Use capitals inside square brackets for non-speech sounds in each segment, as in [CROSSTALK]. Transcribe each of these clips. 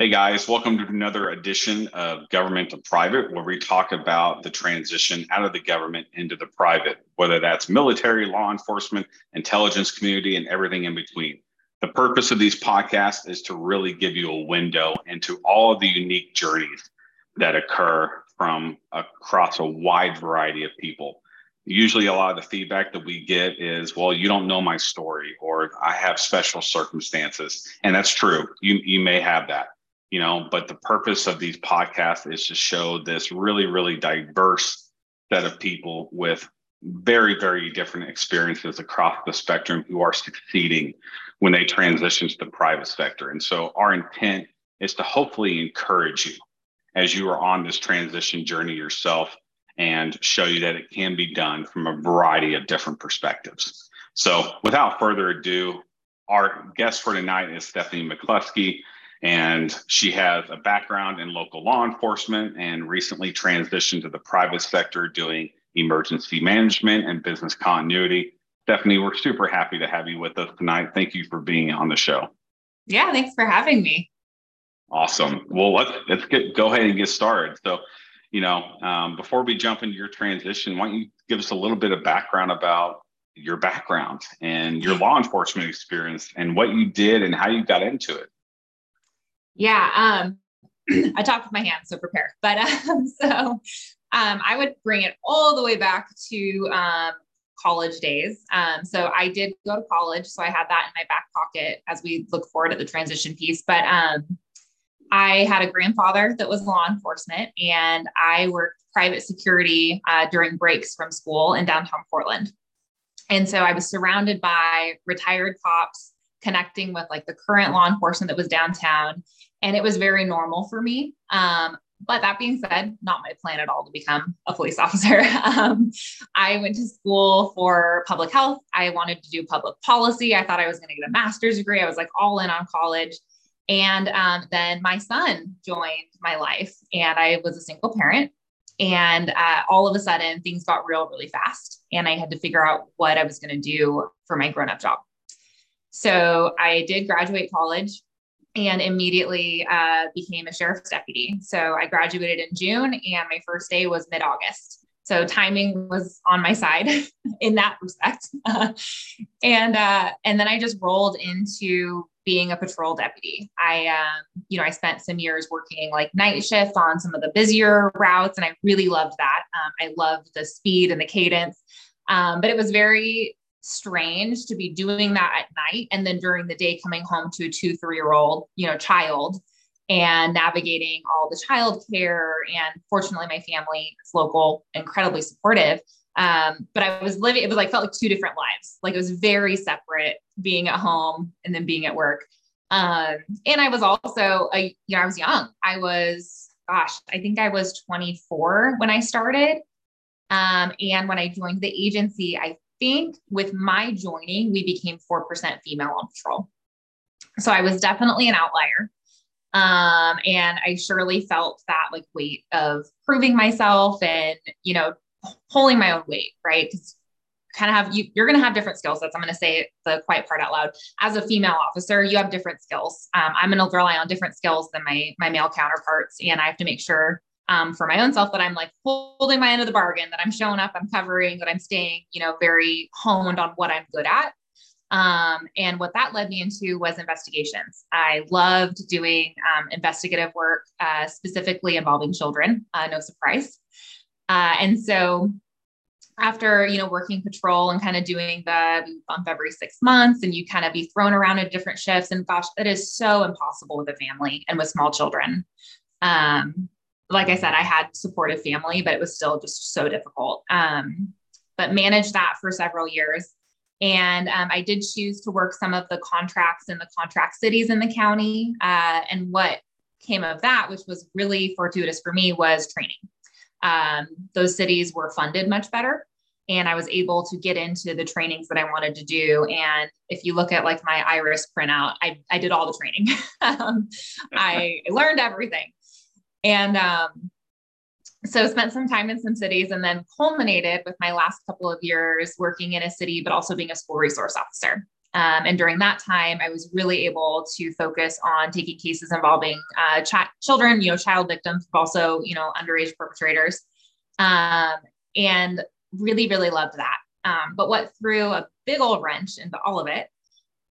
Hey guys, welcome to another edition of Government to Private, where we talk about the transition out of the government into the private, whether that's military, law enforcement, intelligence community, and everything in between. The purpose of these podcasts is to really give you a window into all of the unique journeys that occur from across a wide variety of people. Usually, a lot of the feedback that we get is, well, you don't know my story, or I have special circumstances. And that's true. You, you may have that you know but the purpose of these podcasts is to show this really really diverse set of people with very very different experiences across the spectrum who are succeeding when they transition to the private sector. And so our intent is to hopefully encourage you as you are on this transition journey yourself and show you that it can be done from a variety of different perspectives. So without further ado our guest for tonight is stephanie mccluskey and she has a background in local law enforcement and recently transitioned to the private sector doing emergency management and business continuity. Stephanie, we're super happy to have you with us tonight. Thank you for being on the show. Yeah, thanks for having me. Awesome. Well, let's let's get go ahead and get started. So, you know, um, before we jump into your transition, why don't you give us a little bit of background about your background and your law enforcement experience and what you did and how you got into it? Yeah. Um, [CLEARS THROAT] I talk with my hands, so prepare. But um, [LAUGHS] so um, I would bring it all the way back to um, college days. Um, so I did go to college, so I had that in my back pocket as we look forward at the transition piece. But um, I had a grandfather that was law enforcement, and I worked private security uh, during breaks from school in downtown Portland. And so I was surrounded by retired cops connecting with like the current law enforcement that was downtown and it was very normal for me. Um, but that being said, not my plan at all to become a police [LAUGHS] officer. Um, I went to school for public health. I wanted to do public policy. I thought I was going to get a master's degree. I was like all in on college. And um, then my son joined my life, and I was a single parent. And uh, all of a sudden, things got real, really fast. And I had to figure out what I was going to do for my grown up job. So I did graduate college and immediately uh, became a sheriff's deputy. So I graduated in June, and my first day was mid August. So timing was on my side [LAUGHS] in that respect. [LAUGHS] and uh, and then I just rolled into being a patrol deputy. I um, you know I spent some years working like night shift on some of the busier routes, and I really loved that. Um, I loved the speed and the cadence. Um, but it was very strange to be doing that at night and then during the day coming home to a two three year old you know child and navigating all the child care and fortunately my family is local incredibly supportive. Um, but i was living it was like felt like two different lives. Like it was very separate being at home and then being at work. Um, and i was also a, you know i was young. I was gosh i think i was 24 when i started. Um, and when i joined the agency i think with my joining, we became 4% female on patrol. So I was definitely an outlier. Um, and I surely felt that like weight of proving myself and, you know, holding my own weight, right? Because kind of have you you're going to have different skill sets i'm going to say the quiet part out loud as a female officer you have different skills um, i'm going to rely on different skills than my my male counterparts and i have to make sure um, for my own self that I'm like holding my end of the bargain, that I'm showing up, I'm covering, that I'm staying, you know, very honed on what I'm good at. Um, and what that led me into was investigations. I loved doing um, investigative work, uh, specifically involving children, uh, no surprise. Uh, and so after you know working patrol and kind of doing the bump every six months and you kind of be thrown around at different shifts and gosh it is so impossible with a family and with small children um, like I said, I had supportive family, but it was still just so difficult. Um, but managed that for several years. And um, I did choose to work some of the contracts in the contract cities in the county. Uh, and what came of that, which was really fortuitous for me, was training. Um, those cities were funded much better. And I was able to get into the trainings that I wanted to do. And if you look at like my iris printout, I, I did all the training. [LAUGHS] Um, I learned everything. And um, so spent some time in some cities and then culminated with my last couple of years working in a city, but also being a school resource officer. Um, and during that time, I was really able to focus on taking cases involving uh, ch- children, you know, child victims, but also, you know, underage perpetrators. Um, and really, really loved that. Um, but what threw a big old wrench into all of it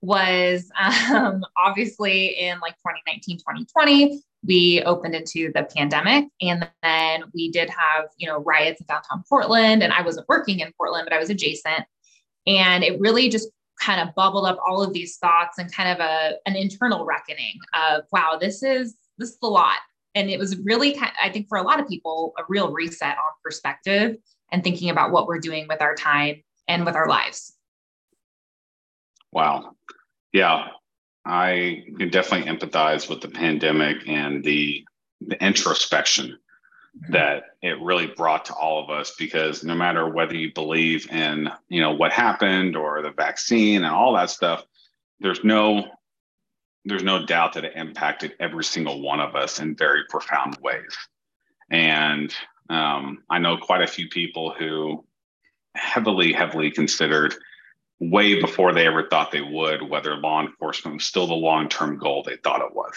was [LAUGHS] um, obviously in like 2019, 2020, we opened into the pandemic. And then we did have, you know, riots in downtown Portland. And I wasn't working in Portland, but I was adjacent. And it really just kind of bubbled up all of these thoughts and kind of a an internal reckoning of wow this is this is a lot and it was really i think for a lot of people a real reset on perspective and thinking about what we're doing with our time and with our lives wow yeah i can definitely empathize with the pandemic and the the introspection that it really brought to all of us because no matter whether you believe in you know what happened or the vaccine and all that stuff there's no there's no doubt that it impacted every single one of us in very profound ways. And um, i know quite a few people who heavily heavily considered way before they ever thought they would whether law enforcement was still the long-term goal they thought it was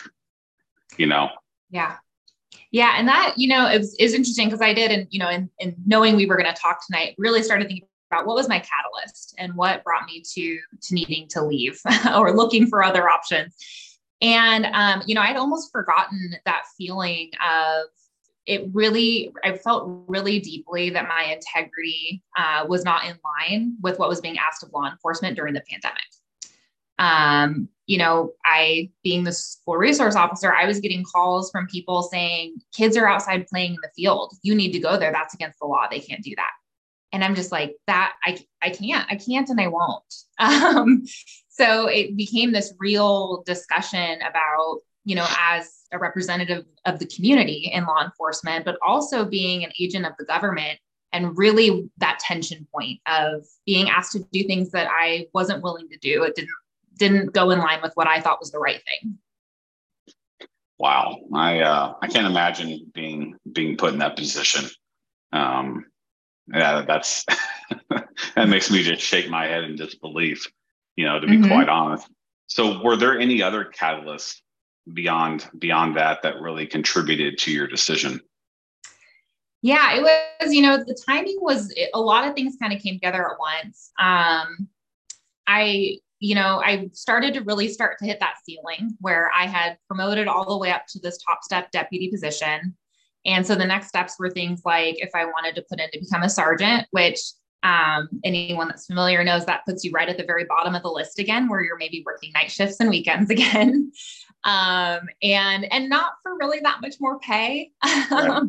you know yeah yeah, and that you know is is interesting because I did, and you know, in knowing we were going to talk tonight, really started thinking about what was my catalyst and what brought me to to needing to leave [LAUGHS] or looking for other options. And um, you know, I'd almost forgotten that feeling of it. Really, I felt really deeply that my integrity uh, was not in line with what was being asked of law enforcement during the pandemic. Um, you know, I being the school resource officer, I was getting calls from people saying, kids are outside playing in the field. You need to go there. That's against the law. They can't do that. And I'm just like, that I I can't, I can't and I won't. [LAUGHS] Um, so it became this real discussion about, you know, as a representative of the community in law enforcement, but also being an agent of the government and really that tension point of being asked to do things that I wasn't willing to do. It didn't didn't go in line with what I thought was the right thing. Wow, I uh, I can't imagine being being put in that position. Um, yeah, that's [LAUGHS] that makes me just shake my head in disbelief. You know, to be mm-hmm. quite honest. So, were there any other catalysts beyond beyond that that really contributed to your decision? Yeah, it was. You know, the timing was a lot of things kind of came together at once. Um, I you know, I started to really start to hit that ceiling where I had promoted all the way up to this top step deputy position. And so the next steps were things like if I wanted to put in to become a sergeant, which um, anyone that's familiar knows that puts you right at the very bottom of the list again, where you're maybe working night shifts and weekends [LAUGHS] again. Um, and and not for really that much more pay right.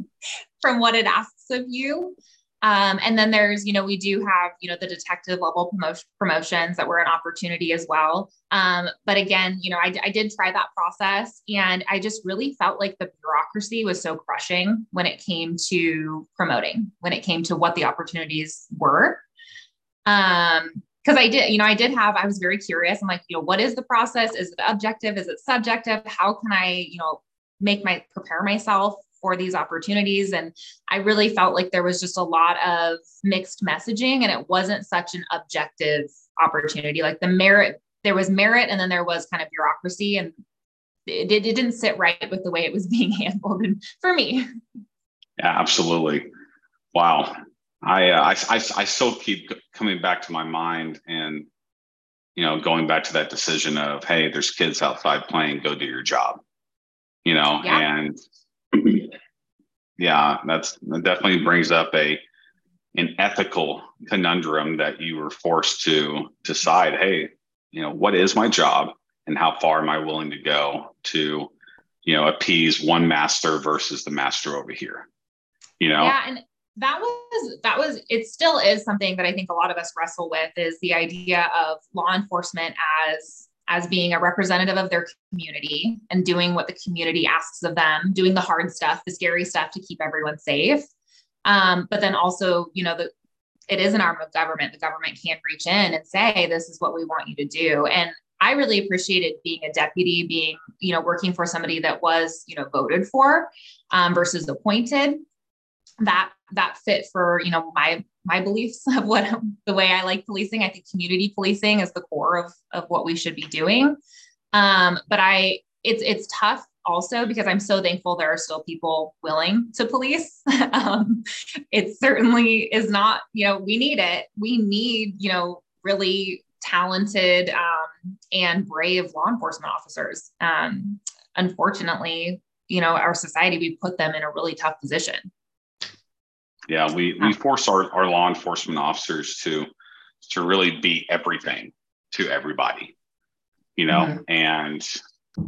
from what it asks of you. Um, and then there's, you know, we do have, you know, the detective level promotion, promotions that were an opportunity as well. Um, but again, you know, I, I did try that process and I just really felt like the bureaucracy was so crushing when it came to promoting, when it came to what the opportunities were. Um, because I did, you know, I did have, I was very curious. I'm like, you know, what is the process? Is it objective? Is it subjective? How can I, you know, make my prepare myself for these opportunities. And I really felt like there was just a lot of mixed messaging and it wasn't such an objective opportunity. Like the merit, there was merit and then there was kind of bureaucracy and it, it didn't sit right with the way it was [LAUGHS] being handled and for me. Yeah, absolutely. Wow. I, uh, I, I, I still keep coming back to my mind and, you know, going back to that decision of, Hey, there's kids outside playing, go do your job, you know, yeah. and [CLEARS THROAT] yeah, that's that definitely brings up a an ethical conundrum that you were forced to decide. Hey, you know, what is my job, and how far am I willing to go to, you know, appease one master versus the master over here? You know. Yeah, and that was that was it still is something that I think a lot of us wrestle with is the idea of law enforcement as as being a representative of their community and doing what the community asks of them, doing the hard stuff, the scary stuff to keep everyone safe. Um, but then also, you know, the it is an arm of government. The government can reach in and say, this is what we want you to do. And I really appreciated being a deputy, being, you know, working for somebody that was, you know, voted for um, versus appointed. That that fit for you know my my beliefs [LAUGHS] of what the way I like policing. I think community policing is the core of of what we should be doing. Um, but I it's it's tough also because I'm so thankful there are still people willing to police. [LAUGHS] um, it certainly is not, you know, we need it. We need, you know, really talented um, and brave law enforcement officers. Um, unfortunately, you know, our society, we put them in a really tough position. Yeah, we, we force our, our law enforcement officers to to really be everything to everybody, you know, mm-hmm. and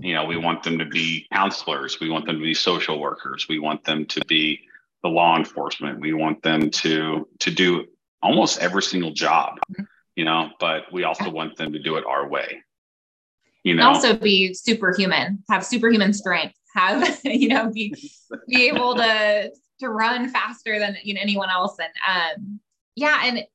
you know, we want them to be counselors, we want them to be social workers, we want them to be the law enforcement, we want them to to do almost every single job, mm-hmm. you know, but we also want them to do it our way. You know, also be superhuman, have superhuman strength, have [LAUGHS] you know, be [LAUGHS] be able to to run faster than you know anyone else, and um, yeah, and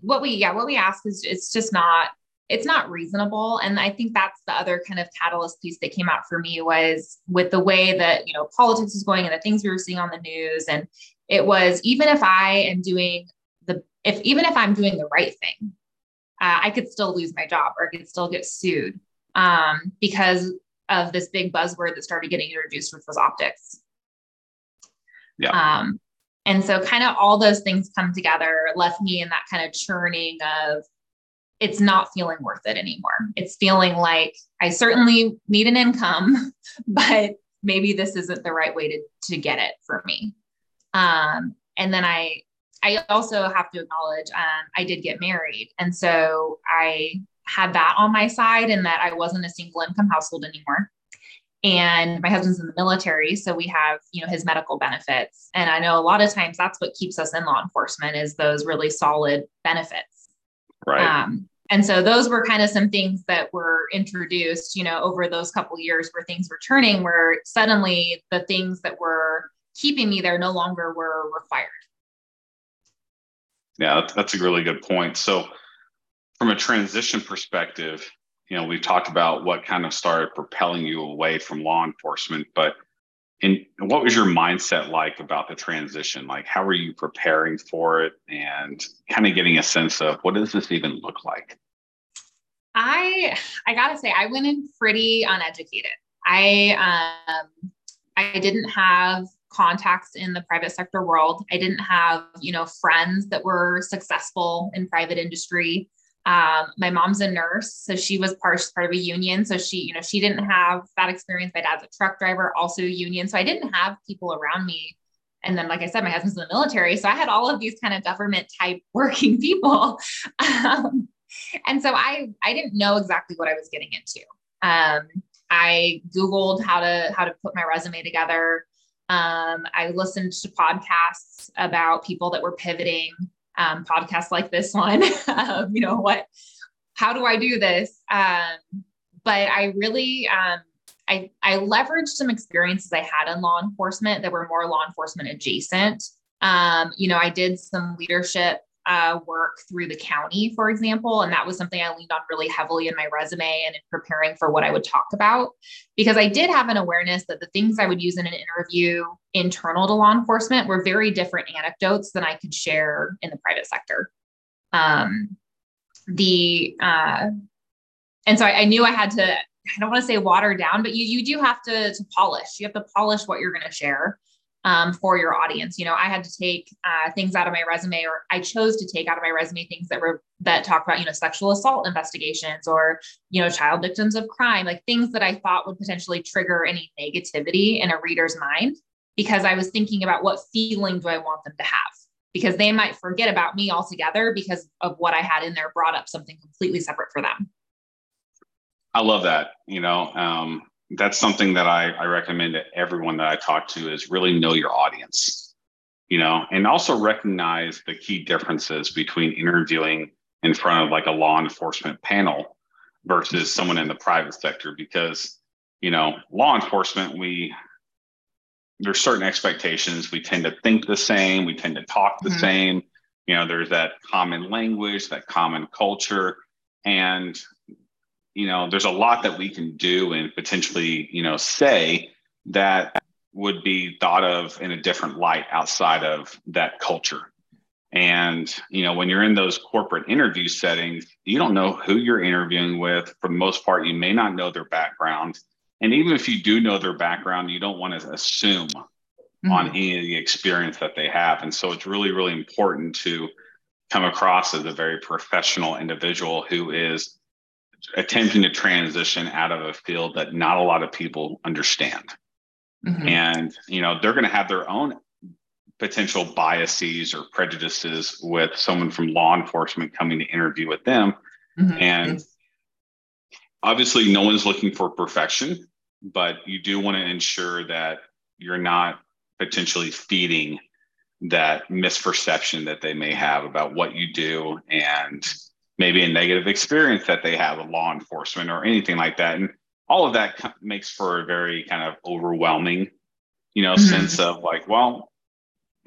what we yeah what we ask is it's just not it's not reasonable. And i think that's the other kind of catalyst piece that came out for me was with the way that you know politics is going and the things we were seeing on the news. And it was even if i am doing the if even if i'm doing the right thing uh, i could still lose my job or i could still get sued um, because of this big buzzword that started getting introduced which was optics yeah um, and so kind of all those things come together left me in that kind of churning of it's not feeling worth it anymore. It's feeling like I certainly need an income, [LAUGHS] but maybe this isn't the right way to, to get it for me. Um, and then I, I also have to acknowledge um, I did get married. And so I had that on my side and that I wasn't a single income household anymore. And my husband's in the military. So we have, you know, his medical benefits. And I know a lot of times that's what keeps us in law enforcement is those really solid benefits. Right. Um, and so those were kind of some things that were introduced, you know, over those couple years where things were turning, where suddenly the things that were keeping me there no longer were required. Yeah, that's, that's a really good point. So, from a transition perspective, you know, we've talked about what kind of started propelling you away from law enforcement, but and what was your mindset like about the transition? Like how were you preparing for it and kind of getting a sense of what does this even look like? I i gotta say i went in pretty uneducated. I um i didn't have contacts in the private sector world. I didn't have you know friends that were successful in private industry um, my mom's a nurse, so she was part, part of a union. So she, you know, she didn't have that experience. My dad's a truck driver, also union. So I didn't have people around me. And then, like I said, my husband's in the military. So I had all of these kind of government type [LAUGHS] working people. Um, and so I, I didn't know exactly what I was getting into. Um, I Googled how to, how to put my resume together. Um, I listened to podcasts about people that were pivoting um, like this one. [LAUGHS] um, you know what? How do I do this? Um, but I really, um, I I leveraged some experiences I had in law enforcement that were more law enforcement adjacent. Um, you know, I did some leadership uh, work through the county, for example. And that was something I leaned on really heavily in my resume and in preparing for what I would talk about, because I did have an awareness that the things I would use in an interview internal to law enforcement were very different anecdotes than I could share in the private sector. Um, the uh, and so I, I knew I had to I don't want to say water down, but you you do have to to polish. You have to polish what you're going to share um, for your audience. You know, I had to take uh, things out of my resume, or I chose to take out of my resume things that were that talk about you know sexual assault investigations or you know child victims of crime, like things that I thought would potentially trigger any negativity in a reader's mind, because I was thinking about what feeling do I want them to have. Because they might forget about me altogether because of what I had in there brought up something completely separate for them. I love that. You know, um, that's something that I, I recommend to everyone that I talk to is really know your audience, you know, and also recognize the key differences between interviewing in front of like a law enforcement panel versus someone in the private sector because you know law enforcement we there's certain expectations. We tend to think the same. We tend to talk the mm-hmm. same. You know there's that common language that common culture and you know, there's a lot that we can do and potentially, you know, say that would be thought of in a different light outside of that culture. And, you know, when you're in those corporate interview settings, you don't know who you're interviewing with. For the most part, you may not know their background. And even if you do know their background, you don't want to assume mm-hmm. on any of the experience that they have. And so it's really, really important to come across as a very professional individual who is attempting to transition out of a field that not a lot of people understand. Mm-hmm. And, you know, they're going to have their own potential biases or prejudices with someone from law enforcement coming to interview with them. Mm-hmm. And obviously, no one's looking for perfection, but you do want to ensure that you're not potentially feeding that misperception that they may have about what you do and maybe a negative experience that they have with law enforcement or anything like that. And all of that makes for a very kind of overwhelming, you know, mm-hmm. sense of like, well,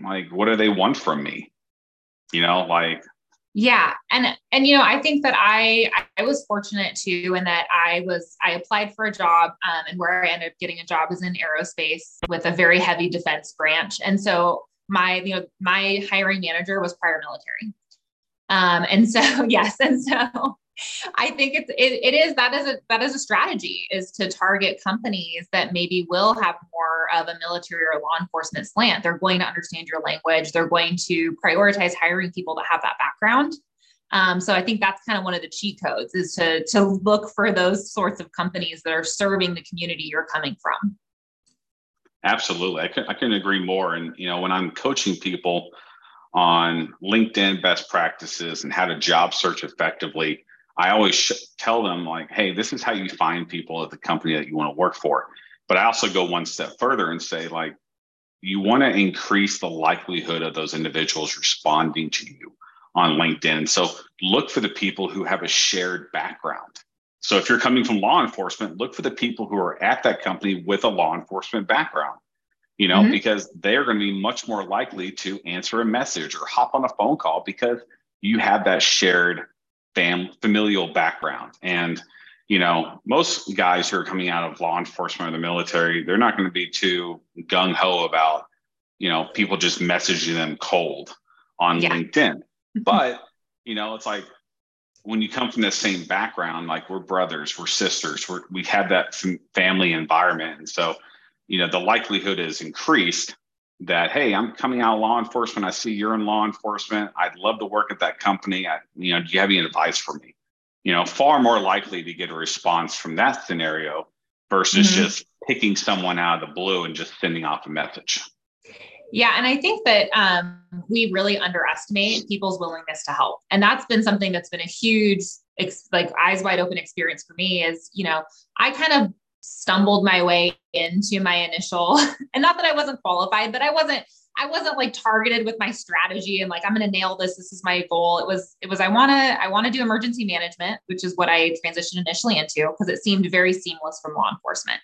like, what do they want from me? You know, like, yeah and and you know i think that i i was fortunate too in that i was i applied for a job um, and where i ended up getting a job is in aerospace with a very heavy defense branch and so my you know my hiring manager was prior military um, and so [LAUGHS] yes and so I think it's it, it is that is a that is a strategy is to target companies that maybe will have more of a military or law enforcement slant. They're going to understand your language. They're going to prioritize hiring people that have that background. Um, so I think that's kind of one of the cheat codes is to to look for those sorts of companies that are serving the community you're coming from. Absolutely, I can I can agree more. And you know, when I'm coaching people on LinkedIn best practices and how to job search effectively, I always sh- tell them like, hey, this is how you find people at the company that you want to work for. But I also go one step further and say like, you want to increase the likelihood of those individuals responding to you on LinkedIn. So look for the people who have a shared background. So if you're coming from law enforcement, look for the people who are at that company with a law enforcement background. You know, mm-hmm. because they're going to be much more likely to answer a message or hop on a phone call because you have that shared fam- familial background. And, you know, most guys who are coming out of law enforcement or the military, they're not going to be too gung ho about, you know, people just messaging them cold on yeah. LinkedIn. But, you know, it's like when you come from the same background, like we're brothers, we're sisters, we're, we have had that family environment. And so, you know, the likelihood is increased that hey i'm coming out of law enforcement. I see you're in law enforcement. I'd love to work at that company. I, you know do you have any advice for me? You know far more likely to get a response from that scenario versus mm-hmm. just picking someone out of the blue and just sending off a message. Yeah and i think that um, we really underestimate people's willingness to help. And that's been something that's been a huge ex- like eyes wide open experience for me is you know i kind of stumbled my way into my initial [LAUGHS] and not that I wasn't qualified, but I wasn't I wasn't like targeted with my strategy and like I'm going to nail this this is my goal. It was it was I want to I want to do emergency management, which is what I transitioned initially into because it seemed very seamless from law enforcement.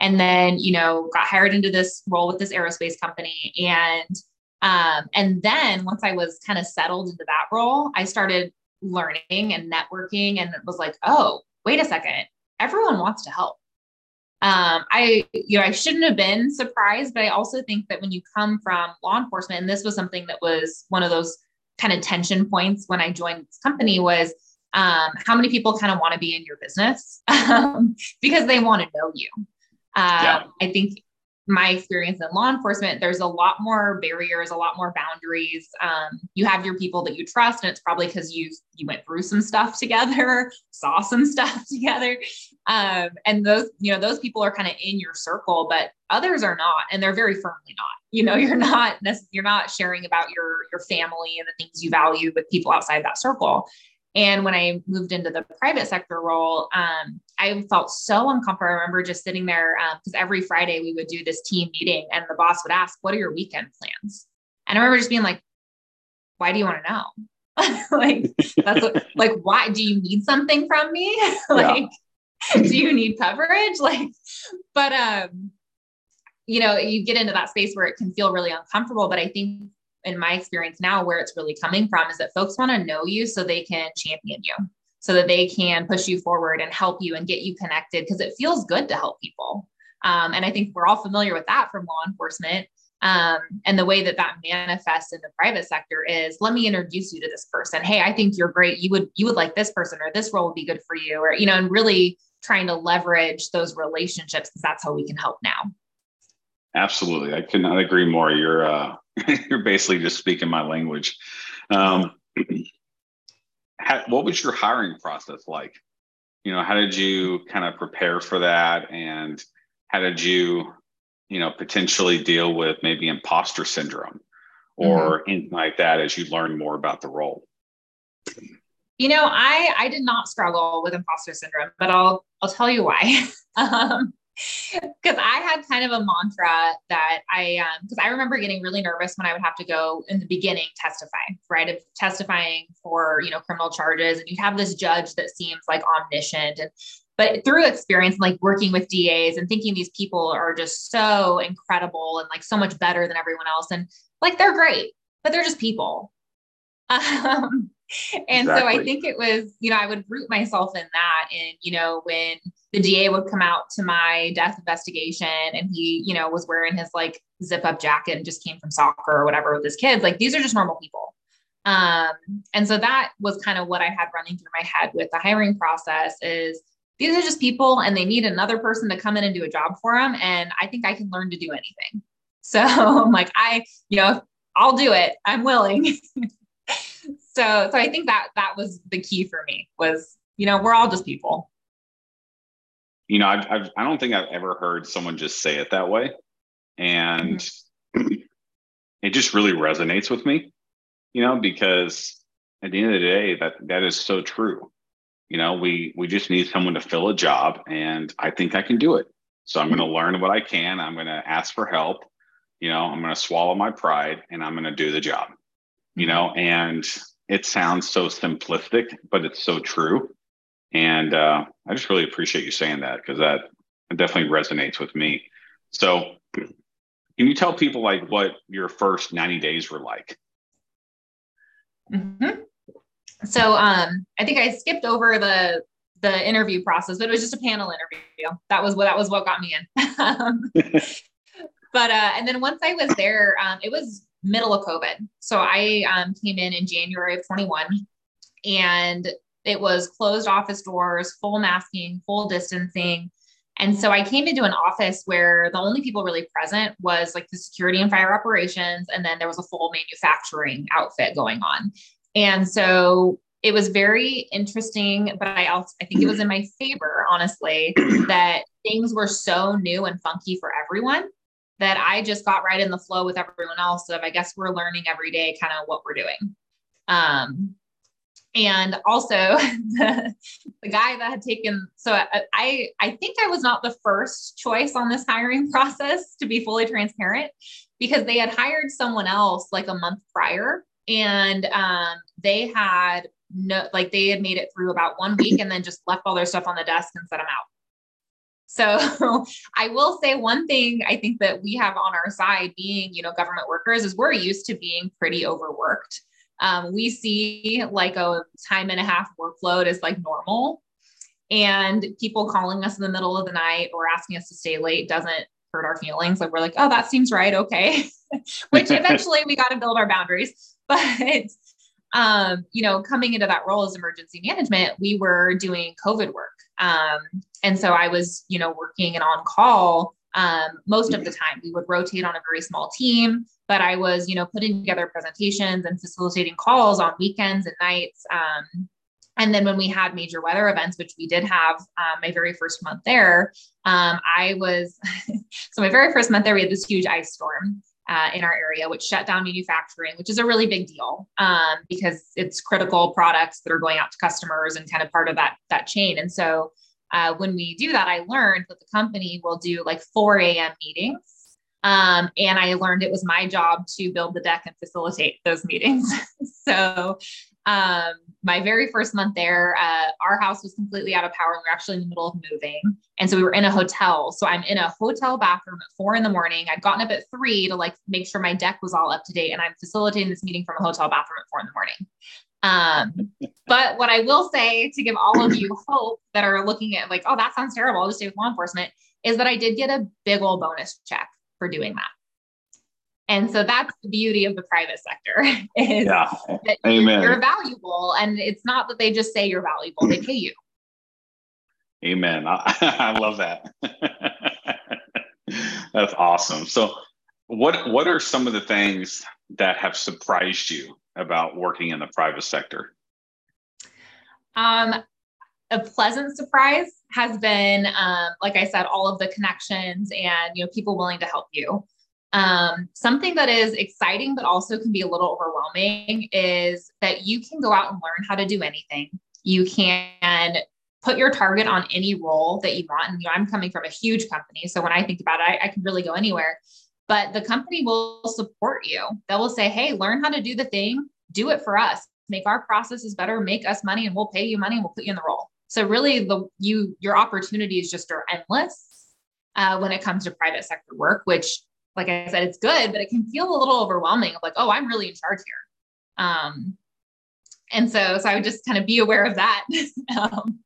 And then, you know, got hired into this role with this aerospace company and um and then once I was kind of settled into that role, I started learning and networking and it was like, "Oh, wait a second. Everyone wants to help um, I, you know, I shouldn't have been surprised, but I also think that when you come from law enforcement, and this was something that was one of those kind of tension points when I joined this company was um, how many people kind of want to be in your business [LAUGHS] um, because they want to know you. Um, yeah. I think my experience in law enforcement, there's a lot more barriers, a lot more boundaries. Um, you have your people that you trust, and it's probably because you you went through some stuff [LAUGHS] together, saw some stuff [LAUGHS] together, um, and those you know those people are kind of in your circle, but others are not, and they're very firmly not. You know, [LAUGHS] you're not you're not sharing about your your family and the things you value with people outside that circle. And when I moved into the private sector role, um, I felt so uncomfortable. I remember just sitting there because um, every Friday we would do this team meeting, and the boss would ask, "What are your weekend plans?" And I remember just being like, "Why do you want to know?" [LAUGHS] like that's what, like why do you need something from me? [LAUGHS] like. [LAUGHS] do you need coverage? [LAUGHS] Like, but um, you know, you get into that space where it can feel really uncomfortable. But I think in my experience now, where it's really coming from is that folks want to know you so they can champion you, so that they can push you forward and help you and get you connected because it feels good to help people. Um, and I think we're all familiar with that from law enforcement. Um, and the way that that manifests in the private sector is let me introduce you to this person. Hey, I think you're great. You would you would like this person, or this role would be good for you, or you know, and really trying to leverage those relationships because that's how we can help now. Absolutely, I could not agree more. You're uh, [LAUGHS] you're basically just speaking my language. Um, [CLEARS THROAT] how, what was your hiring process like? You know, how did you kind of prepare for that, and how did you, you know, potentially deal with maybe imposter syndrome or mm-hmm. anything like that as you learn more about the role? You know, I I did not struggle with imposter syndrome, but I'll I'll tell you why. [LAUGHS] um, because I had kind of a mantra that I, um, because I remember getting really nervous when I would have to go in the beginning testify, right? Of testifying for, you know, criminal charges. And you have this judge that seems like omniscient. And, but through experience, like working with DAs and thinking these people are just so incredible and like so much better than everyone else. And like they're great, but they're just people. [LAUGHS] Um, [LAUGHS] and exactly. so I think it was, you know, I would root myself in that. And, you know, when the DA would come out to my death investigation and he, you know, was wearing his like zip up jacket and just came from soccer or whatever with his kids, like these are just normal people. Um, and so that was kind of what I had running through my head with the hiring process is these are just people and they need another person to come in and do a job for them. And I think I can learn to do anything. [LAUGHS] So [LAUGHS] I'm like, I, you know, I'll do it. I'm willing. So so i think that that was the key for me was you know we're all just people. You know I've, I've i don't think i've ever heard someone just say it that way. And mm-hmm. it just really resonates with me you know because at the end of the day that that is so true. You know we we just need someone to fill a job and i think i can do it. So i'm going to learn what i can. I'm going to ask for help. You know i'm going to swallow my pride and i'm going to do the job you mm-hmm. know and it sounds so simplistic, but it's so true. And uh, I just really appreciate you saying that because that definitely resonates with me. So, can you tell people like what your first 90 days were like? Mm-hmm. So, um, I think I skipped over the the interview process, but it was just a panel interview. That was what that was what got me in. [LAUGHS] um, [LAUGHS] but uh, and then once I was there, um, it was middle of COVID. So I um, came in in January of 21 and it was closed office doors, full masking, full distancing. And so I came into an office where the only people really present was like the security and fire operations. And then there was a full manufacturing outfit going on. And so it was very interesting, but I also I think it was in my favor, honestly, that things were so new and funky for everyone that I just got right in the flow with everyone else of I guess we're learning every day kind of what we're doing. Um, and also [LAUGHS] the, the guy that had taken so I I think I was not the first choice on this hiring [LAUGHS] process to be fully transparent because they had hired someone else like a month prior and um, they had no like they had made it through about one week and then just left all their stuff on the desk and set them out so [LAUGHS] I will say one thing I think that we have on our side being, you know, government workers is we're used to being pretty overworked. Um, we see like a time and a half workload is like normal. And people calling us in the middle of the night or asking us to stay late doesn't hurt our feelings. Like we're like, oh, that seems right. Okay. [LAUGHS] Which [LAUGHS] eventually we got to build our boundaries. But um, you know, coming into that role as emergency management, we were doing COVID work. Um, and so I was, you know, working and on call um, most of the time. We would rotate on a very small team, but I was, you know, putting together presentations and facilitating calls on weekends and nights. Um, and then when we had major weather events, which we did have um, my very first month there, um, I was, [LAUGHS] so my very first month there, we had this huge ice storm uh, in our area, which shut down manufacturing, which is a really big deal um, because it's critical products that are going out to customers and kind of part of that that chain. And so uh, when we do that, I learned that the company will do like 4 a.m. meetings. Um, and I learned it was my job to build the deck and facilitate those meetings. [LAUGHS] so um, my very first month there, uh, our house was completely out of power. And we are actually in the middle of moving. And so we were in a hotel. So I'm in a hotel bathroom at four in the morning. I'd gotten up at three to like make sure my deck was all up to date. And I'm facilitating this meeting from a hotel bathroom at four in the morning. Um, but what I will say to give all of you [COUGHS] hope that are looking at like, oh, that sounds terrible. I'll just stay with law enforcement is that I did get a big old bonus check for doing that. And so that's the beauty of the private sector [LAUGHS] is yeah. that Amen. you're valuable. And it's not that they just say you're valuable, they pay you. [LAUGHS] Amen. I, [LAUGHS] I love that. that's awesome. So what what are some of the things that have surprised you about working in the private sector? Um, a pleasant surprise has been, um, like I said, all of the connections and you know people willing to help you. Um, something that is exciting but also can be a little overwhelming is that you can go out and learn how to do anything. You can put your target on any role that you want. And you know, I'm coming from a huge company, so when I think about it, I, I can really go anywhere. But the company will support you. They will say, "Hey, learn how to do the thing. Do it for us. Make our processes better. Make us money, and we'll pay you money, and we'll put you in the role." So really, the you your opportunities just are endless uh, when it comes to private sector work. Which, like I said, it's good, but it can feel a little overwhelming. Of like, oh, I'm really in charge here. Um, and so, so I would just kind of be aware of that. [LAUGHS] um,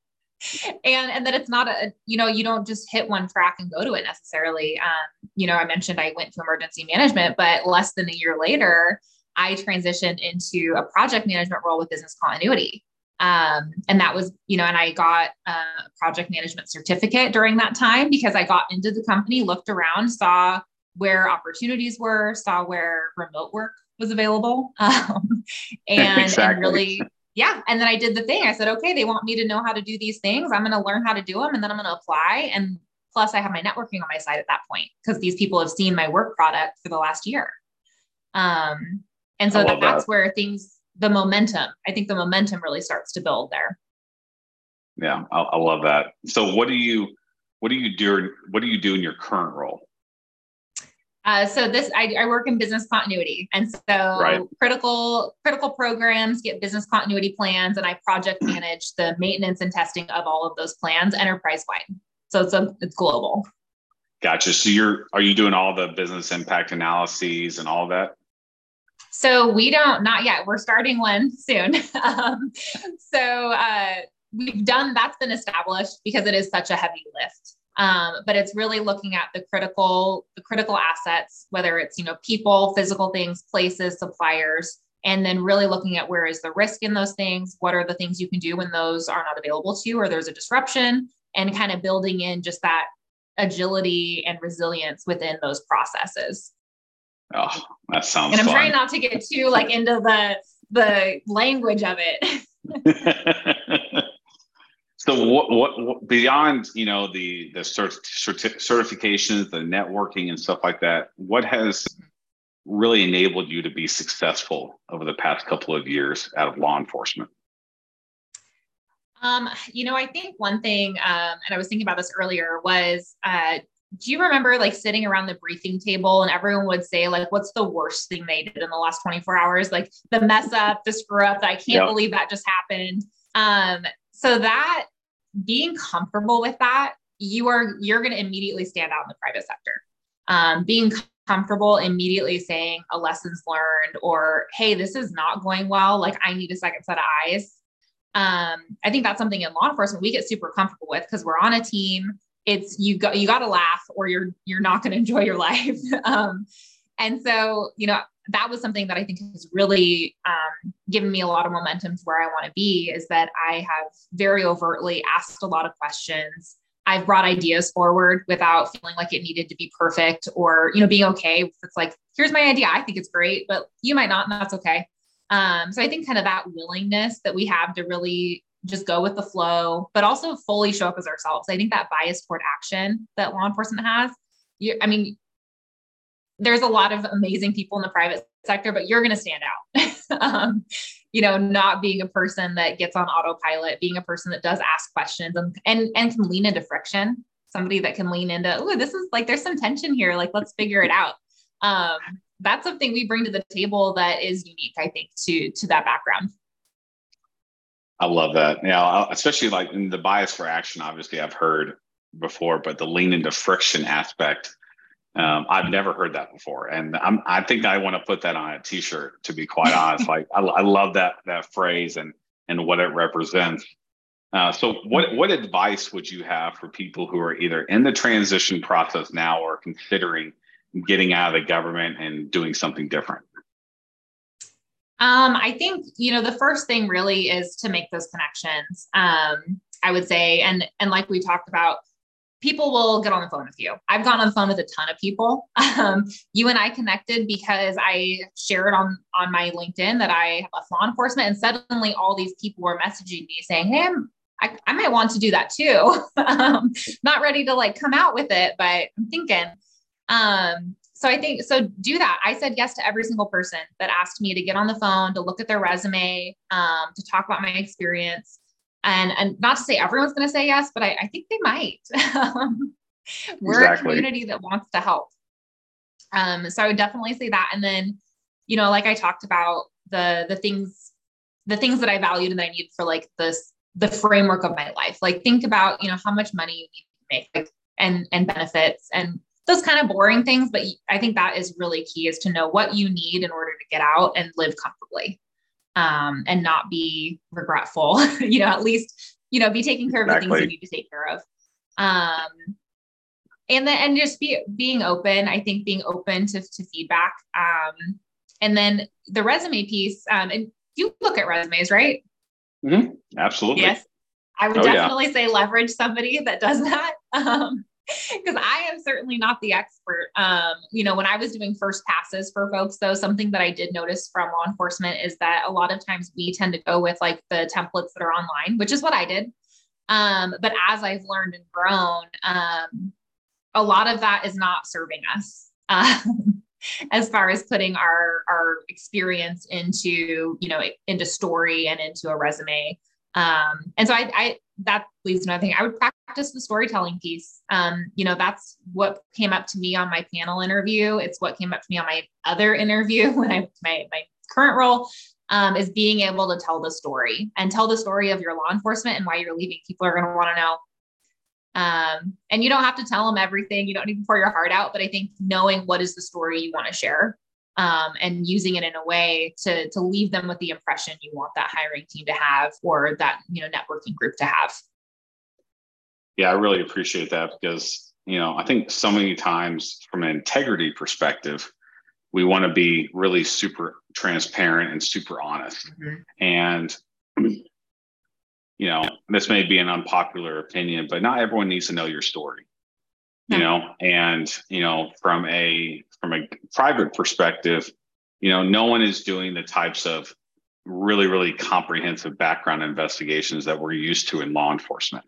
and and that it's not a you know you don't just hit one track and go to it necessarily um, you know i mentioned i went to emergency management but less than a year later i transitioned into a project management role with business continuity um, and that was, you know, and I got a project management certificate during that time because I got into the company, looked around, saw where opportunities were, saw where remote work was available, [LAUGHS] um, and, exactly. and really, yeah. And then I did the thing. I said, okay, they want me to know how to do these things. I'm going to learn how to do them, and then I'm going to apply. And plus, I have my networking on my side at that point because these people have seen my work product for the last year. Um, and so that, that's where things the momentum. I think the momentum really starts to build there. Yeah, I, I love that. So, what do you what do you do? What do you do in your current role? Uh, so this I, I, work in business continuity and so right. critical critical programs get business continuity plans and i project [CLEARS THROAT] manage the maintenance and testing of all of those plans enterprise wide so it's a it's global gotcha so you're are you doing all the business impact analyses and all that so we don't, not yet. We're starting one soon. [LAUGHS] um, so uh, we've done, that's been established because it is such a heavy lift. Um, but it's really looking at the critical, the critical assets, whether it's, you know, people, physical things, places, suppliers, and then really looking at where is the risk in those things what are the things you can do when those are not available to you or there's a disruption and kind of building in just that agility and resilience within those processes Oh, that sounds. And I'm fun. trying not to get too like into the the language of it. [LAUGHS] [LAUGHS] so what, what, what beyond you know the the cert, certi- certifications, the networking and stuff like that? What has really enabled you to be successful over the past couple of years out of law enforcement? Um, you know, I think one thing, um, and I was thinking about this earlier, was uh, do you remember like sitting around the briefing table and everyone would say like what's the worst thing they did in the last 24 hours like the mess up the screw up i can't yep. believe that just happened um so that being comfortable with that you are you're going to immediately stand out in the private sector. Um, being comfortable immediately saying a lessons learned or hey this is not going well. Like i need a second set of eyes. Um, i think that's something in law enforcement we get super comfortable with because we're on a team. It's you got you got to laugh or you're you're not going [LAUGHS] to enjoy your life. [LAUGHS] Um, and so you know that was something that i think has really um, given me a lot of momentum to where i want to be is that i have very overtly asked a lot of questions. I've brought ideas forward without feeling like it needed to be perfect or you know being okay. It's like here's my idea. I think it's great but you might not and that's okay. Um, so i think kind of that willingness that we have to really just go with the flow, but also fully show up as ourselves. I think that bias toward action that law enforcement has, you, I mean, there's a lot of amazing people in the private sector, but you're going to stand out. [LAUGHS] um, you know, not being a person that gets on autopilot, being a person that does ask questions and and and can lean into friction. Somebody that can lean into, oh, this is like there's some tension here. Like let's figure it out. Um, that's something we bring to the table that is unique, I think, to to that background. I love that. Yeah, especially like the bias for action. Obviously, I've heard before, but the lean into friction aspect, um, I've never heard that before, and I'm, I think I want to put that on a T-shirt. To be quite honest, like I, I, love that that phrase and and what it represents. Uh, so, what what advice would you have for people who are either in the transition process now or considering getting out of the government and doing something different? Um, I think you know the first thing really is to make those connections. Um, I would say, and and like we talked about, people will get on the phone with you. I've gotten on the phone with a ton of people. [LAUGHS] Um, you and I connected because I shared on on my LinkedIn that I left law enforcement, and suddenly all these people were messaging me saying, "Hey, I'm I, I might want to do that too. [LAUGHS] um, not ready to like come out with it, but I'm thinking. Um, so I think so. Do that. I said yes to every single person that asked me to get on the phone, to look at their resume, um, to talk about my experience, and and not to say everyone's going to say yes, but I, I think they might. [LAUGHS] We're exactly. a community that wants to help. Um, so I would definitely say that. And then, you know, like I talked about the the things the things that I valued and that I need for like this the framework of my life. Like think about, you know, how much money you need to make like, and and benefits and those kind of boring things, but I think that is really key is to know what you need in order to get out and live comfortably. Um, and not be regretful, [LAUGHS] you know, at least, you know, be taking care of exactly. the things you need to take care of. Um, and then, and just be, being open, I think being open to, to feedback. Um, and then the resume piece, um, and you look at resumes, right? Mm-hmm. Absolutely. Yes. I would oh, definitely yeah. say leverage somebody that does that. [LAUGHS] Um, [LAUGHS] because I am certainly not the expert. Um, you know, when I was doing first passes for folks, though, something that I did notice from law enforcement is that a lot of times we tend to go with like the templates that are online, which is what I did. Um, but as I've learned and grown, um, a lot of that is not serving us. [LAUGHS] As far as putting our our experience into you know into story and into a resume um and so i i that leads to another thing. I would practice the storytelling piece. Um you know that's what came up to me on my panel interview. It's what came up to me on my other interview [LAUGHS] when i my my current role um, is being able to tell the story and tell the story of your law enforcement and why you're leaving. People are going to want to know. Um, and you don't have to tell them everything. You don't need to pour your heart out, but I think knowing what is the story you want to share um, and using it in a way to, to leave them with the impression you want that hiring team to have or that, you know, networking group to have. Yeah, I really appreciate that because, you know, I think so many times from an integrity perspective, we want to be really super transparent and super honest. Mm-hmm. And you know, this may be an unpopular opinion, but not everyone needs to know your story. You know, and you know, from a from a private perspective, you know, no one is doing the types of really, really comprehensive background investigations that we're used to in law enforcement.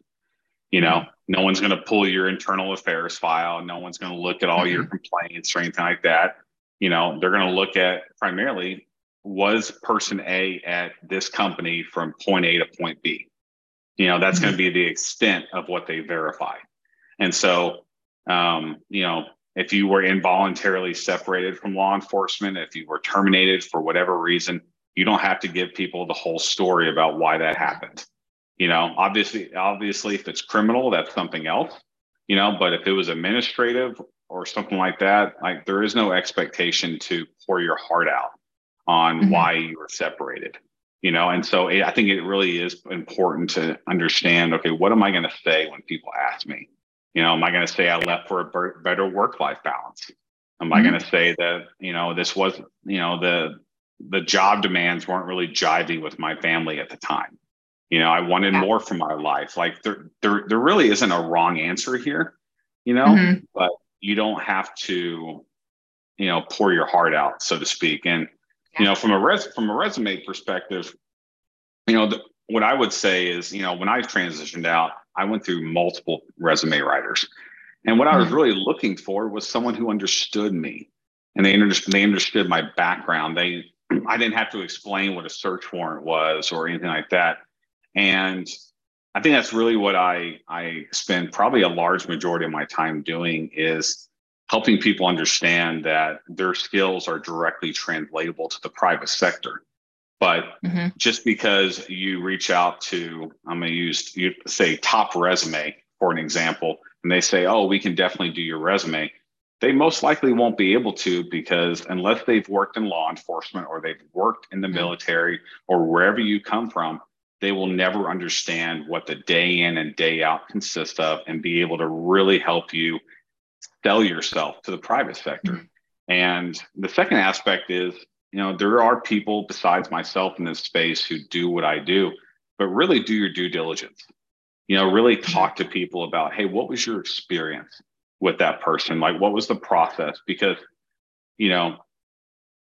You know, no one's going to pull your internal affairs file. No one's going to look at all mm-hmm. your complaints or anything like that. You know, they're going to look at primarily was person A at this company from point A to point B. You know, that's mm-hmm. going to be the extent of what they verify. And so, um, you know, if you were involuntarily separated from law enforcement, if you were terminated for whatever reason, you don't have to give people the whole story about why that happened. You know, obviously, obviously, if it's criminal, that's something else. You know, but if it was administrative or something like that, like there is no expectation to pour your heart out on mm-hmm. why you were separated you know and so it, i think it really is important to understand okay what am i going to say when people ask me you know am i going to say i left for a better work life balance am mm-hmm. i going to say that you know this was you know the the job demands weren't really jiving with my family at the time you know i wanted yeah. more from my life like there, there there really isn't a wrong answer here you know mm-hmm. but you don't have to you know pour your heart out so to speak and you know from a res from a resume perspective you know the, what i would say is you know when i transitioned out i went through multiple resume writers and what mm-hmm. i was mm-hmm. really looking for was someone who understood me and they understood they understood my background they [CLEARS THROAT] i didn't have to explain what a search warrant was or anything like that and i think that's really what i i spend probably a large majority of my time doing is helping people understand that their skills are directly translatable to the private sector. But mm-hmm. just because you reach out to, I'm going to use, you say TopResume for an example, and they say, oh, we can definitely do your resume. They most likely won't be able to because unless they've worked in law enforcement or they've worked in the mm-hmm. military or wherever you come from, they will never understand what the day in and day out consists of and be able to really help you sell yourself to the private sector. Mm-hmm. And the second aspect is, you know, there are people besides myself in this space who do what I do, but really do your due diligence. You know, really talk to people about, hey, what was your experience with that person? Like, what was the process? Because, you know,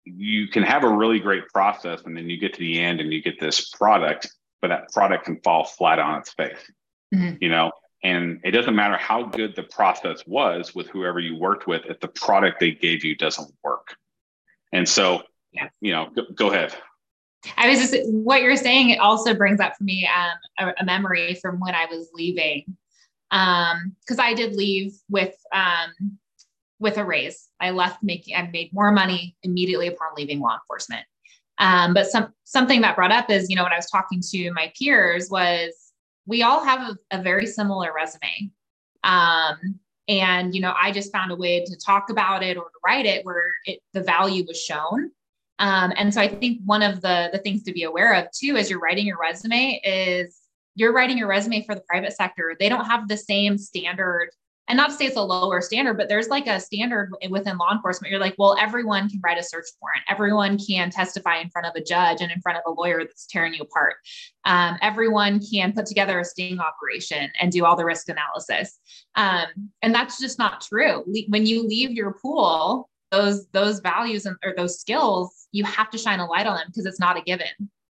you can have a really great process and then you get to the end and you get this product but that product can fall flat on its face mm-hmm. you know and it doesn't matter how good the process was with whoever you worked with if the product they gave you doesn't work and so. You know go, go ahead I was just what you're saying. It also brings up for me um, a, a, memory from when I was leaving, because um, I did leave with um, with a raise. I left making I made more money immediately upon leaving law enforcement. Um, but some something that brought up is, you know, when I was talking to my peers was we all have a, a very similar resume. Um, and you know, I just found a way to talk about it or to write it where it the value was shown. Um, and so I think one of the the things to be aware of too as you're writing your resume is you're writing your resume for the private sector. They don't have the same standard and not to say it's a lower standard, but there's like a standard within law enforcement. You're like, well, everyone can write a search warrant. Everyone can testify in front of a judge and in front of a lawyer that's tearing you apart. Um, everyone can put together a sting operation and do all the risk analysis. Um, and that's just not true. When you leave your pool, those those values and or those skills, you have to shine a light on them because it's not a given.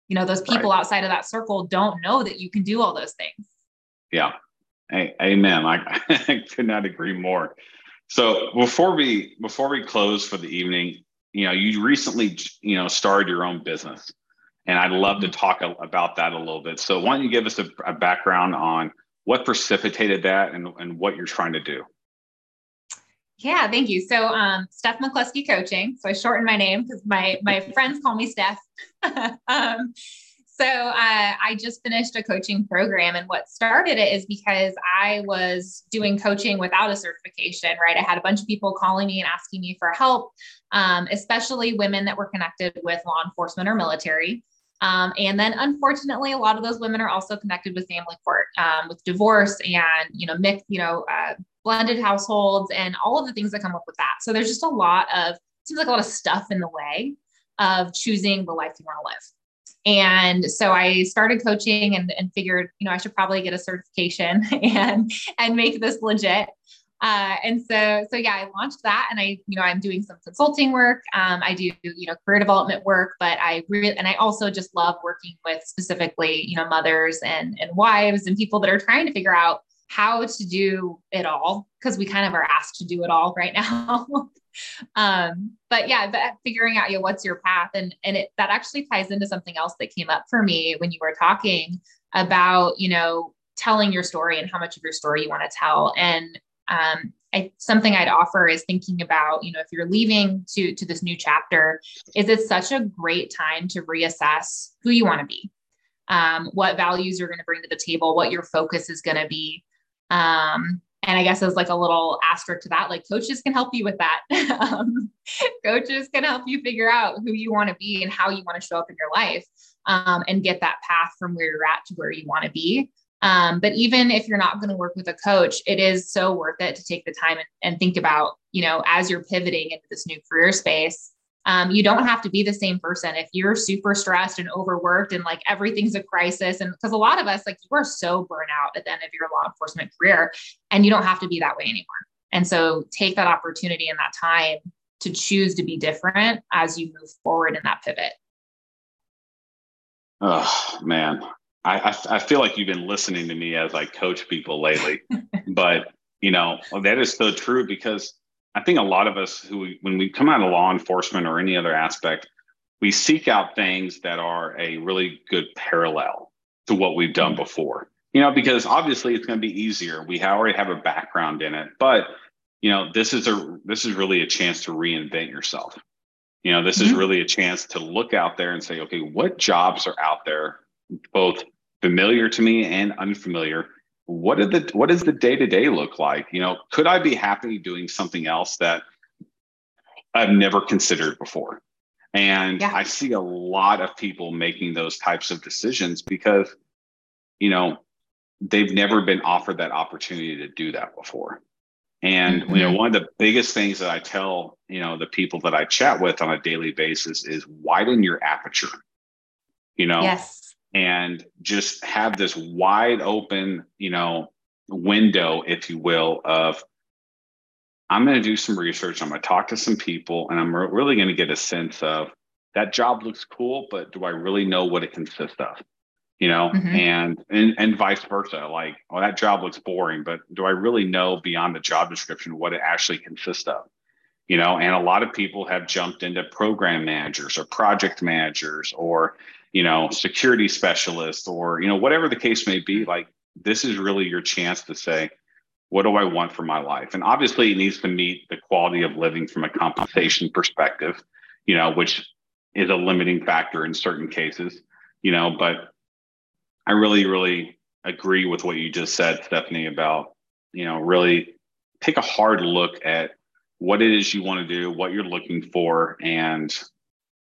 You know, those people right. outside of that circle don't know that you can do all those things. Yeah, Hey, amen. I, [LAUGHS] I could not agree more. So before we before we close for the evening, you know, you recently you know started your own business, and I'd love to mm-hmm. talk about that a little bit. So why don't you give us a, a background on what precipitated that and, and what you're trying to do? Yeah, thank you. So, um, Steph McCluskey Coaching. So I shortened my name because my my [LAUGHS] friends call me Steph. [LAUGHS] um, so uh, I just finished a coaching program, and what started it is because I was doing coaching without a certification. Right, I had a bunch of people calling me and asking me for help, um, especially women that were connected with law enforcement or military. Um, and then, unfortunately, a lot of those women are also connected with family court, um, with divorce, and you know, mixed, you know, uh, blended households, and all of the things that come up with that. So there's just a lot of seems like a lot of stuff in the way of choosing the life you want to live. And so I started coaching and, and figured, you know, I should probably get a certification [LAUGHS] and and make this legit. Uh, and so, so yeah, I launched that, and I, you know, I'm doing some consulting work. Um, I do, you know, career development work, but I really, and I also just love working with specifically, you know, mothers and and wives and people that are trying to figure out how to do it all because we kind of are asked to do it all right now. [LAUGHS] um, but yeah, but figuring out, you know, what's your path. And, and it, that actually ties into something else that came up for me when you were talking about, you know, telling your story and how much of your story you want to tell. And, um, I, something I'd offer is thinking about, you know, if you're leaving to, to this new chapter, is it such a great time to reassess who you want to be, um, what values you're going to bring to the table, what your focus is going to be, um, and I guess as like a little asterisk to that, like coaches can help you with that. [LAUGHS] um, coaches can help you figure out who you want to be and how you want to show up in your life um, and get that path from where you're at to where you want to be. Um, but even if you're not going to work with a coach, it is so worth it to take the time and, and think about, you know, as you're pivoting into this new career space, um, you don't have to be the same person. If you're super stressed and overworked and like everything's a crisis, and because a lot of us, like you are so burnt out at the end of your law enforcement career, and you don't have to be that way anymore. And so take that opportunity and that time to choose to be different as you move forward in that pivot. Oh man, I, I, I feel like you've been listening to me as I coach people lately, [LAUGHS] but you know that is so true because I think a lot of us who, when we come out of law enforcement or any other aspect, we seek out things that are a really good parallel to what we've done mm-hmm. before. You know, because obviously it's going to be easier. We already have a background in it, but you know, this is a this is really a chance to reinvent yourself. You know, this mm-hmm. is really a chance to look out there and say, okay, what jobs are out there, both familiar to me and unfamiliar, what did the what does the day to day look like? You know, could I be happy doing something else that I've never considered before? And yeah. I see a lot of people making those types of decisions because you know, they've never been offered that opportunity to do that before. And mm-hmm. you know, mm-hmm. one of the biggest things that I tell, you know, the people that I chat with on a daily basis is widen your aperture. You know, yes. And just have this wide open, you know, window, if you will, of I'm going to do some research. I'm going to talk to some people, and I'm really going to get a sense of that job looks cool, but do I really know what it consists of? You know, mm-hmm. and and and vice versa. Like, well, that job looks boring, but do I really know beyond the job description what it actually consists of? You know, and a lot of people have jumped into program managers or project managers or you know security specialist or you know whatever the case may be. Mm-hmm. Like, this is really your chance to say, what do I want for my life? And obviously, it needs to meet the quality of living from a compensation perspective, you know, which is a limiting factor in certain cases, you know, but I really, really agree with what you just said, Stephanie, about, you know, really take a hard look at what it is you want to do, what you're looking for, and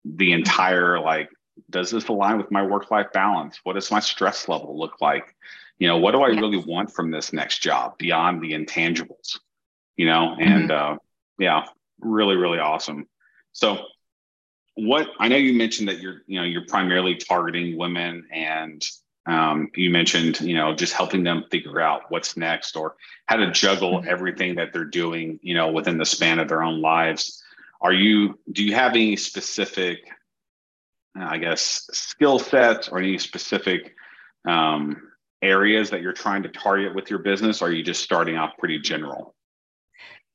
the entire like, does this align with my work life balance? What does my stress level look like? You know, what do I yeah. really want from this next job beyond the intangibles? You know, and mm-hmm. uh, yeah, really, really awesome. So what I know you mentioned that you're you know you're primarily targeting women and um, you mentioned you know just helping them figure out what's next or how to juggle mm-hmm. everything that they're doing you know within the span of their own lives are you do you have any specific i guess skill sets or any specific um, areas that you're trying to target with your business are you just starting off pretty general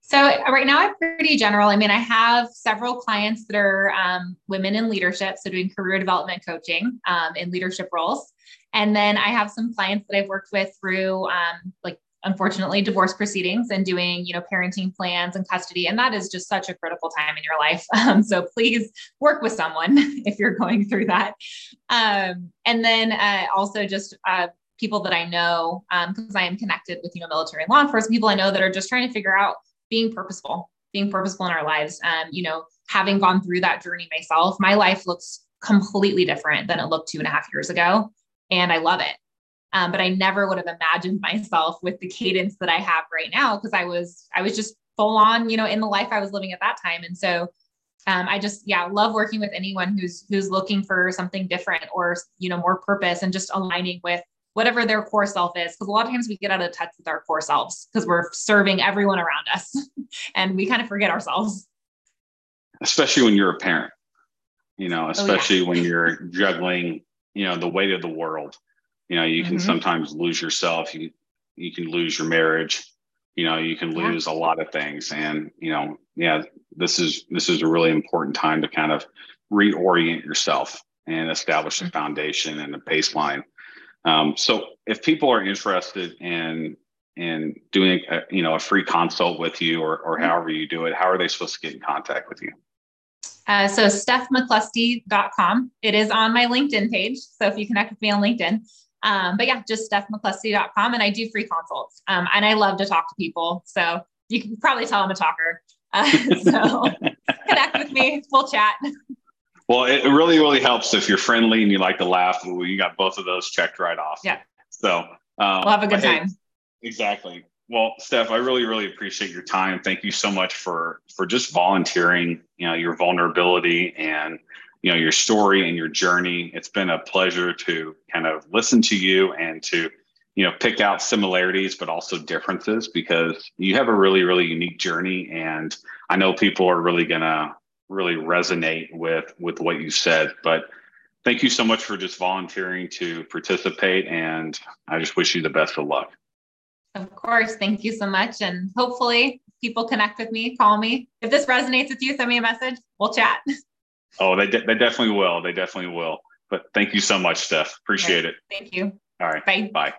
so right now I'm pretty general. I mean, I have several clients that are um, women in leadership, so doing career development coaching um, in leadership roles, and then I have some clients that I've worked with through um, like unfortunately divorce proceedings and doing you know parenting plans and custody and that is just such a critical time in your life [LAUGHS] um, so please work with someone [LAUGHS] if you're going through that um, and then uh, also just uh, people that i know because um, i am connected with you know military and law enforcement people i know that are just trying to figure out being purposeful, being purposeful in our lives. Um, you know, having gone through that journey myself, my life looks completely different than it looked two and a half years ago. And I love it. Um, but I never would have imagined myself with the cadence that I have right now because I was I was just full on, you know, in the life I was living at that time. And so um, I just yeah love working with anyone who's who's looking for something different or you know more purpose and just aligning with whatever their core self is. Because a lot of times we get out of touch with our core selves because we're serving everyone around us [LAUGHS] and we kind of forget ourselves. Especially when you're a parent, you know, especially oh, yeah. when [LAUGHS] you're juggling, you know, the weight of the world. You know, you can mm-hmm. sometimes lose yourself. You you can lose your marriage. You know, you can lose yeah. a lot of things. And, you know, yeah, this is this is a really important time to kind of reorient yourself and establish a mm-hmm. foundation and a baseline um, so if people are interested in in doing a, you know a free consult with you or, or mm-hmm. however you do it, how are they supposed to get in contact with you? Uh, so stephmccluskey.com. It is on my LinkedIn page. So if you connect with me on LinkedIn, um, but yeah, just stephmccluskey.com. And I do free consults. Um, and I love to talk to people. So you can probably tell I'm a talker. Uh, [LAUGHS] so connect with me. We'll chat. Well, it really, really helps if you're friendly and you like to laugh. Well, you got both of those checked right off. Yeah. So um, we'll have a good time. Hey, exactly. Well, Steph, I really, really appreciate your time. Thank you so much for for just volunteering. You know, your vulnerability and you know your story and your journey. It's been a pleasure to kind of listen to you and to you know pick out similarities but also differences because you have a really, really unique journey, and I know people are really gonna really resonate with with what you said. But thank you so much for just volunteering to participate, and I just wish you the best of luck. Of course, thank you so much, and hopefully people connect with me, call me. If this resonates with you, send me a message. We'll chat. [LAUGHS] Oh, they de- they definitely will. They definitely will. But thank you so much, Steph. Appreciate it. Thank you. All right. Bye. Bye.